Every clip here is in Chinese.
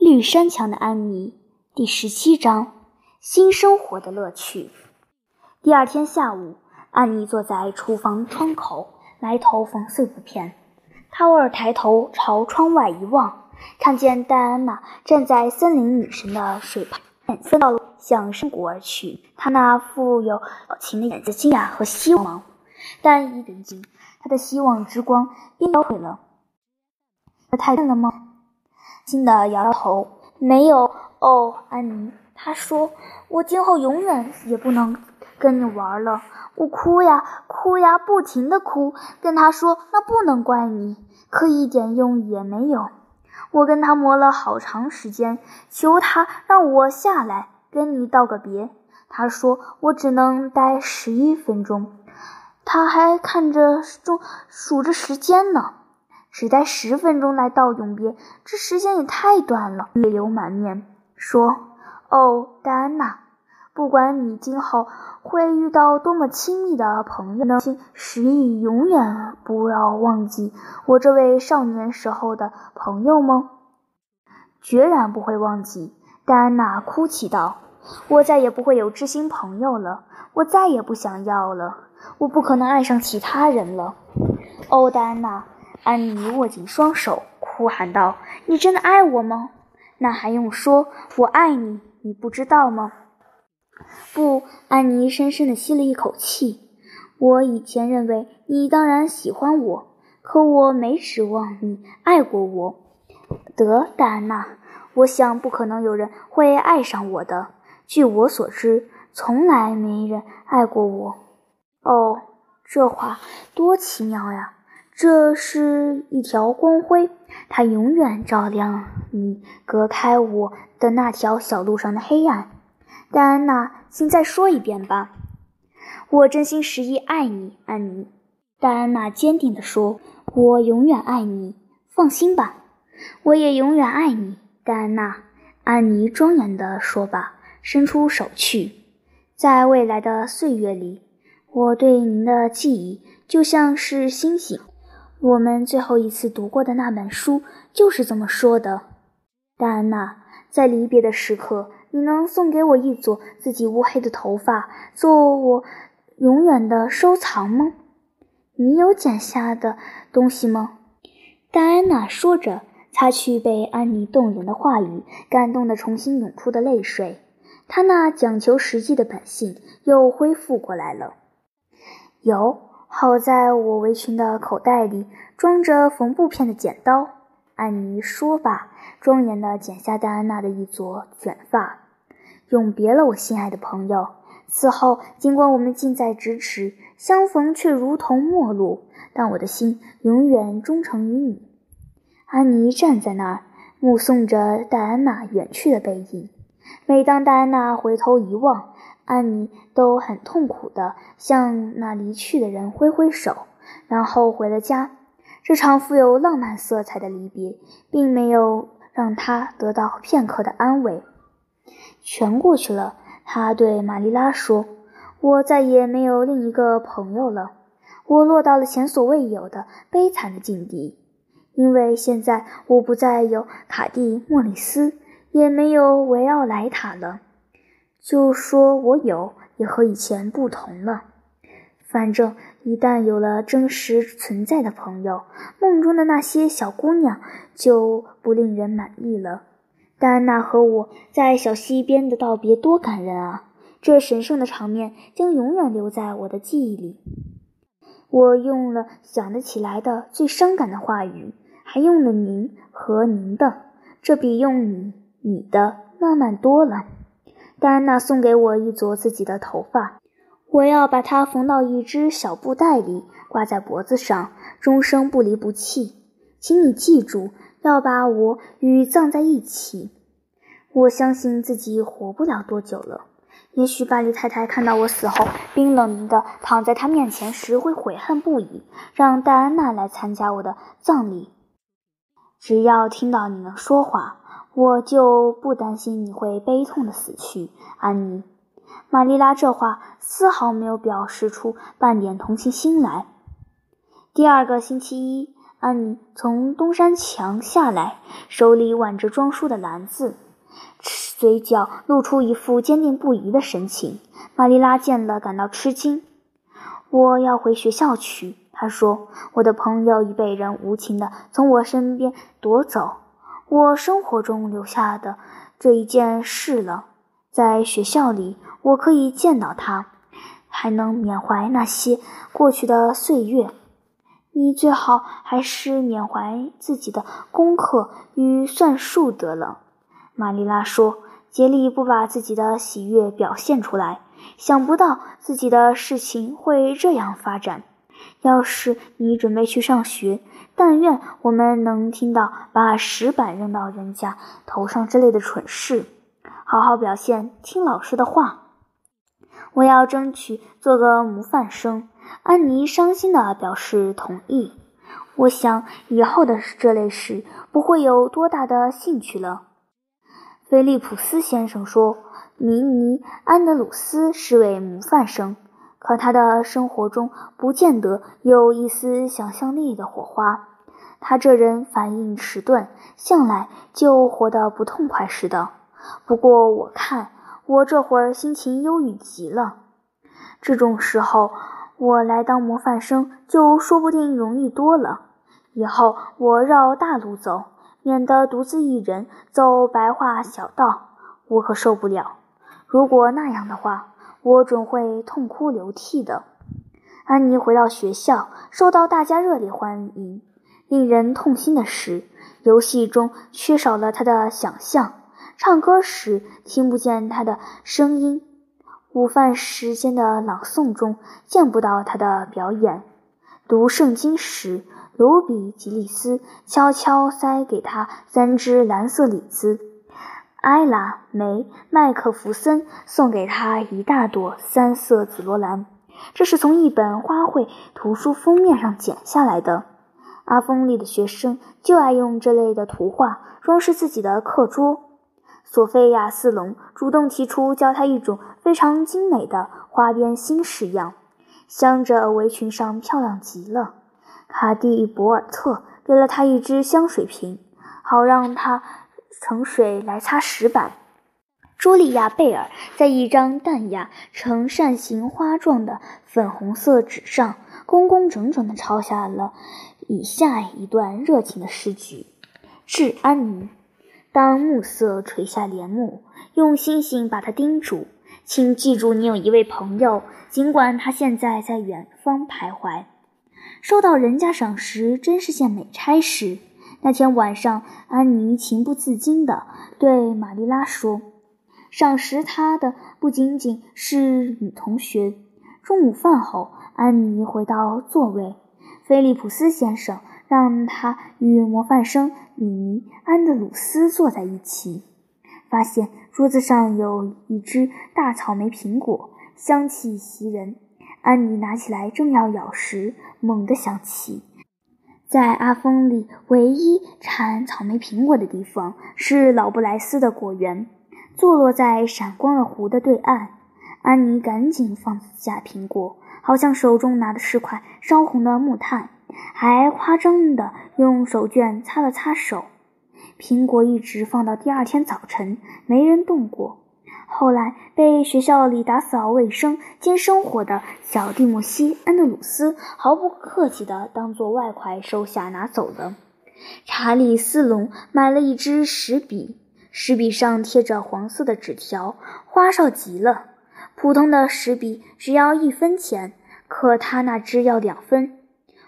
绿山墙的安妮第十七章新生活的乐趣。第二天下午，安妮坐在厨房窗口，埋头缝碎布片。她偶尔抬头朝窗外一望，看见戴安娜站在森林女神的水旁，分道向山谷而去。她那富有表情的眼睛惊讶和希望，但一等惊，她的希望之光便消毁了。太笨了吗？轻的摇摇头，没有哦，安妮。他说：“我今后永远也不能跟你玩了。”我哭呀哭呀，不停的哭，跟他说：“那不能怪你，可一点用也没有。”我跟他磨了好长时间，求他让我下来跟你道个别。他说：“我只能待十一分钟。”他还看着钟，数着时间呢。只待十分钟来道永别，这时间也太短了。泪流满面，说：“哦，戴安娜，不管你今后会遇到多么亲密的朋友，请十亿永远不要忘记我这位少年时候的朋友吗？”决然不会忘记。戴安娜哭泣道：“我再也不会有知心朋友了，我再也不想要了，我不可能爱上其他人了。”哦，戴安娜。安妮握紧双手，哭喊道：“你真的爱我吗？那还用说？我爱你，你不知道吗？”不，安妮深深地吸了一口气。我以前认为你当然喜欢我，可我没指望你爱过我。得，戴安娜，我想不可能有人会爱上我的。据我所知，从来没人爱过我。哦，这话多奇妙呀！这是一条光辉，它永远照亮你隔开我的那条小路上的黑暗。戴安娜，请再说一遍吧。我真心实意爱你，安妮。戴安娜坚定地说：“我永远爱你，放心吧。”我也永远爱你，戴安娜。安妮庄严地说罢，伸出手去。在未来的岁月里，我对您的记忆就像是星星。我们最后一次读过的那本书就是这么说的，戴安娜。在离别的时刻，你能送给我一撮自己乌黑的头发，做我永远的收藏吗？你有剪下的东西吗？戴安娜说着，擦去被安妮动人的话语感动的重新涌出的泪水，她那讲求实际的本性又恢复过来了。有。好在我围裙的口袋里装着缝布片的剪刀。安妮说罢，庄严地剪下戴安娜的一撮卷发。永别了，我心爱的朋友。此后，尽管我们近在咫尺，相逢却如同陌路，但我的心永远忠诚于你。安妮站在那儿，目送着戴安娜远去的背影。每当戴安娜回头一望，安妮都很痛苦地向那离去的人挥挥手，然后回了家。这场富有浪漫色彩的离别，并没有让她得到片刻的安慰。全过去了，他对玛丽拉说：“我再也没有另一个朋友了。我落到了前所未有的悲惨的境地，因为现在我不再有卡蒂莫里斯，也没有维奥莱塔了。”就说我有，也和以前不同了。反正一旦有了真实存在的朋友，梦中的那些小姑娘就不令人满意了。戴安娜和我在小溪边的道别多感人啊！这神圣的场面将永远留在我的记忆里。我用了想得起来的最伤感的话语，还用了“您”和“您的”，这比用“你”“你的”浪漫多了。戴安娜送给我一撮自己的头发，我要把它缝到一只小布袋里，挂在脖子上，终生不离不弃。请你记住，要把我与葬在一起。我相信自己活不了多久了。也许巴黎太太看到我死后冰冷的躺在她面前时，会悔恨不已，让戴安娜来参加我的葬礼。只要听到你能说话。我就不担心你会悲痛的死去，安妮。玛丽拉这话丝毫没有表示出半点同情心来。第二个星期一，安妮从东山墙下来，手里挽着装书的篮子，嘴角露出一副坚定不移的神情。玛丽拉见了，感到吃惊。我要回学校去，她说。我的朋友已被人无情地从我身边夺走，我生活中留下的这一件事了。在学校里，我可以见到他，还能缅怀那些过去的岁月。你最好还是缅怀自己的功课与算术得了，玛丽拉说。竭力不把自己的喜悦表现出来，想不到自己的事情会这样发展。要是你准备去上学，但愿我们能听到把石板扔到人家头上之类的蠢事。好好表现，听老师的话。我要争取做个模范生。安妮伤心地表示同意。我想以后的这类事不会有多大的兴趣了。菲利普斯先生说：“米尼安德鲁斯是位模范生，可他的生活中不见得有一丝想象力的火花。他这人反应迟钝，向来就活得不痛快似的。不过我看我这会儿心情忧郁极了。这种时候。”我来当模范生，就说不定容易多了。以后我绕大路走，免得独自一人走白桦小道，我可受不了。如果那样的话，我准会痛哭流涕的。安妮回到学校，受到大家热烈欢迎。令人痛心的是，游戏中缺少了他的想象，唱歌时听不见他的声音。午饭时间的朗诵中见不到他的表演。读圣经时，卢比吉利斯悄悄塞给他三只蓝色李子，埃拉梅麦克弗森送给他一大朵三色紫罗兰，这是从一本花卉图书封面上剪下来的。阿峰里的学生就爱用这类的图画装饰自己的课桌。索菲亚斯隆主动提出教他一种非常精美的花边新式样，镶着围裙上漂亮极了。卡蒂博尔特给了他一只香水瓶，好让他盛水来擦石板。茱莉亚贝尔在一张淡雅呈扇形花状的粉红色纸上，工工整整地抄下了以下一段热情的诗句：致安妮。当暮色垂下帘幕，用星星把它叮嘱，请记住，你有一位朋友，尽管他现在在远方徘徊。收到人家赏识真是件美差事。那天晚上，安妮情不自禁地对玛丽拉说：“赏识她的不仅仅是女同学。”中午饭后，安妮回到座位，菲利普斯先生。让他与模范生米尼安德鲁斯坐在一起，发现桌子上有一只大草莓苹果，香气袭人。安妮拿起来正要咬时，猛地想起，在阿峰里唯一产草莓苹果的地方是老布莱斯的果园，坐落在闪光的湖的对岸。安妮赶紧放下苹果，好像手中拿的是块烧红的木炭。还夸张地用手绢擦了擦手。苹果一直放到第二天早晨，没人动过。后来被学校里打扫卫生兼生火的小蒂莫西·安德鲁斯毫不客气地当做外快收下拿走了。查理斯隆买了一支石笔，石笔上贴着黄色的纸条，花哨极了。普通的石笔只要一分钱，可他那只要两分。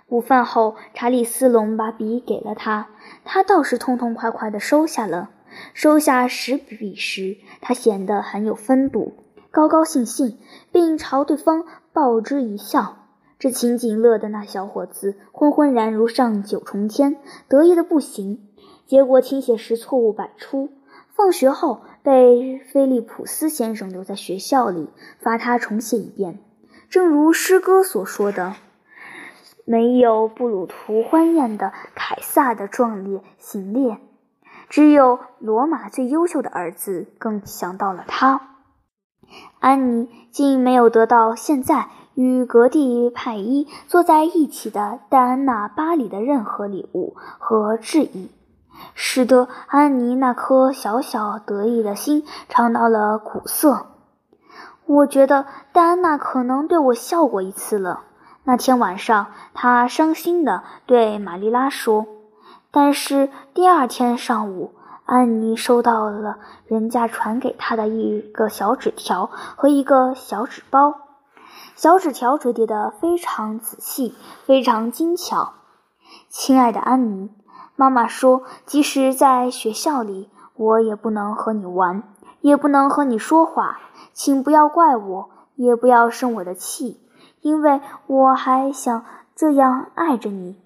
午饭后，查理斯隆把笔给了他，他倒是痛痛快快地收下了。收下石笔时，他显得很有风度，高高兴兴，并朝对方报之一笑。这情景乐得那小伙子昏昏然如上九重天，得意的不行。结果听写时错误百出，放学后被菲利普斯先生留在学校里，罚他重写一遍。正如诗歌所说的。没有布鲁图欢宴的凯撒的壮烈行列，只有罗马最优秀的儿子更想到了他。安妮竟没有得到现在与格蒂派伊坐在一起的戴安娜·巴里的任何礼物和致意，使得安妮那颗小小得意的心尝到了苦涩。我觉得戴安娜可能对我笑过一次了。那天晚上，她伤心地对玛丽拉说。但是第二天上午，安妮收到了人家传给她的一个小纸条和一个小纸包。小纸条折叠得非常仔细，非常精巧。亲爱的安妮，妈妈说，即使在学校里，我也不能和你玩，也不能和你说话。请不要怪我，也不要生我的气，因为我还想这样爱着你。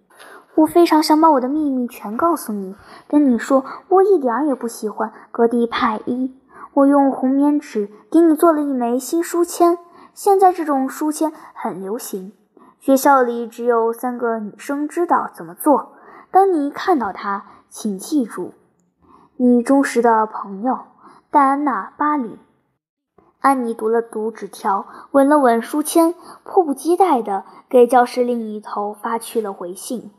我非常想把我的秘密全告诉你，跟你说，我一点也不喜欢格蒂派伊。我用红棉纸给你做了一枚新书签，现在这种书签很流行。学校里只有三个女生知道怎么做。当你看到它，请记住，你忠实的朋友戴安娜·巴里。安妮读了读纸条，吻了吻书签，迫不及待地给教室另一头发去了回信。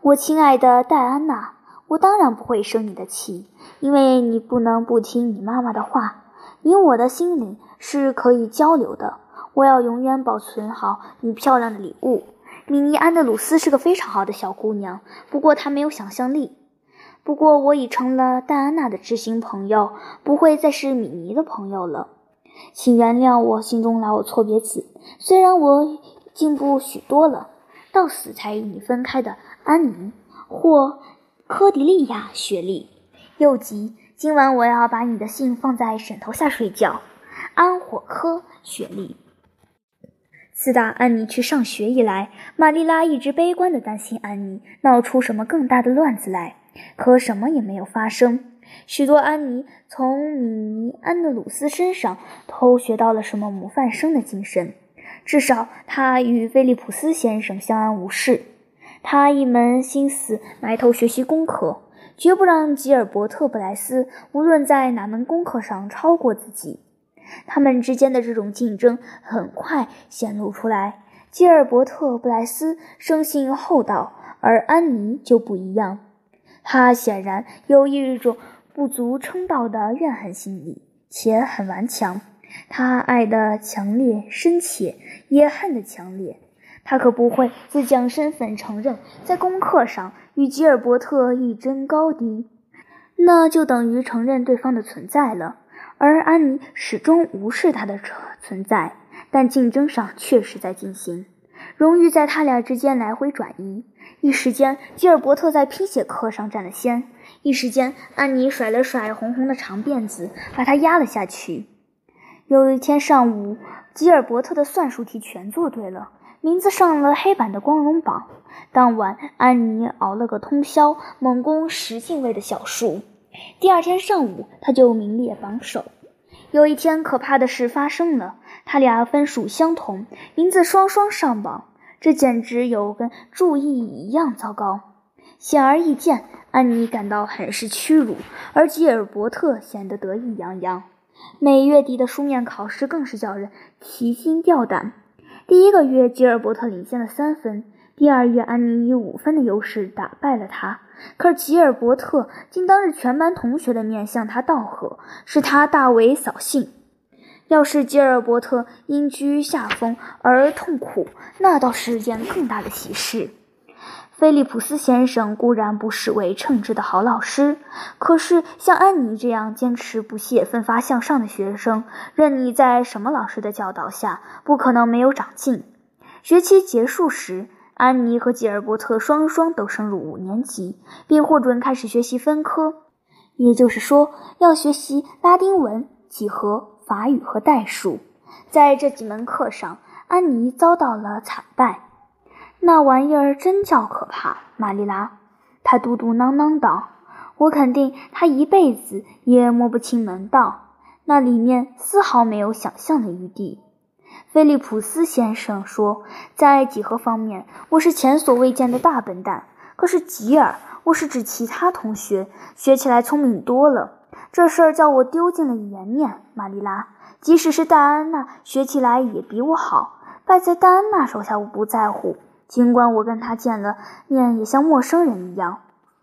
我亲爱的戴安娜，我当然不会生你的气，因为你不能不听你妈妈的话。你我的心灵是可以交流的。我要永远保存好你漂亮的礼物。米妮·安德鲁斯是个非常好的小姑娘，不过她没有想象力。不过我已成了戴安娜的知心朋友，不会再是米妮的朋友了。请原谅我心中老有错别字，虽然我进步许多了，到死才与你分开的安妮或科迪利亚·雪莉。又急，今晚我要把你的信放在枕头下睡觉。安火科·雪莉。自打安妮去上学以来，玛丽拉一直悲观地担心安妮闹出什么更大的乱子来，可什么也没有发生。许多安妮从米尼·安德鲁斯身上偷学到了什么模范生的精神，至少他与菲利普斯先生相安无事。他一门心思埋头学习功课，绝不让吉尔伯特·布莱斯无论在哪门功课上超过自己。他们之间的这种竞争很快显露出来。吉尔伯特·布莱斯生性厚道，而安妮就不一样。他显然有一种。不足称道的怨恨心理，且很顽强。他爱的强烈深切，也恨的强烈。他可不会自降身份，承认在功课上与吉尔伯特一争高低，那就等于承认对方的存在了。而安妮始终无视他的存在，但竞争上确实在进行，荣誉在他俩之间来回转移。一时间，吉尔伯特在拼写课上占了先。一时间，安妮甩了甩红红的长辫子，把他压了下去。有一天上午，吉尔伯特的算术题全做对了，名字上了黑板的光荣榜。当晚，安妮熬了个通宵，猛攻十进位的小数。第二天上午，他就名列榜首。有一天，可怕的事发生了，他俩分数相同，名字双双上榜，这简直有跟注意一样糟糕。显而易见。安妮感到很是屈辱，而吉尔伯特显得得意洋洋。每月底的书面考试更是叫人提心吊胆。第一个月，吉尔伯特领先了三分；第二月，安妮以五分的优势打败了他。可吉尔伯特竟当着全班同学的面向他道贺，使他大为扫兴。要是吉尔伯特因居下风而痛苦，那倒是件更大的喜事。菲利普斯先生固然不失为称职的好老师，可是像安妮这样坚持不懈、奋发向上的学生，任你在什么老师的教导下，不可能没有长进。学期结束时，安妮和吉尔伯特双双都升入五年级，并获准开始学习分科，也就是说，要学习拉丁文、几何、法语和代数。在这几门课上，安妮遭到了惨败。那玩意儿真叫可怕，玛丽拉，他嘟嘟囔囔道：“我肯定他一辈子也摸不清门道，那里面丝毫没有想象的余地。”菲利普斯先生说：“在几何方面，我是前所未见的大笨蛋。可是吉尔，我是指其他同学，学起来聪明多了。这事儿叫我丢尽了颜面，玛丽拉。即使是戴安娜，学起来也比我好。”败在戴安娜手下，我不在乎。尽管我跟她见了面也像陌生人一样，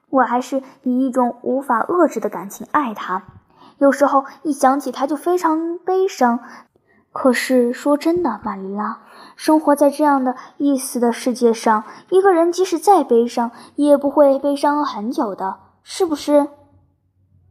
我还是以一种无法遏制的感情爱她。有时候一想起她就非常悲伤。可是说真的，玛丽拉，生活在这样的意思的世界上，一个人即使再悲伤，也不会悲伤很久的，是不是？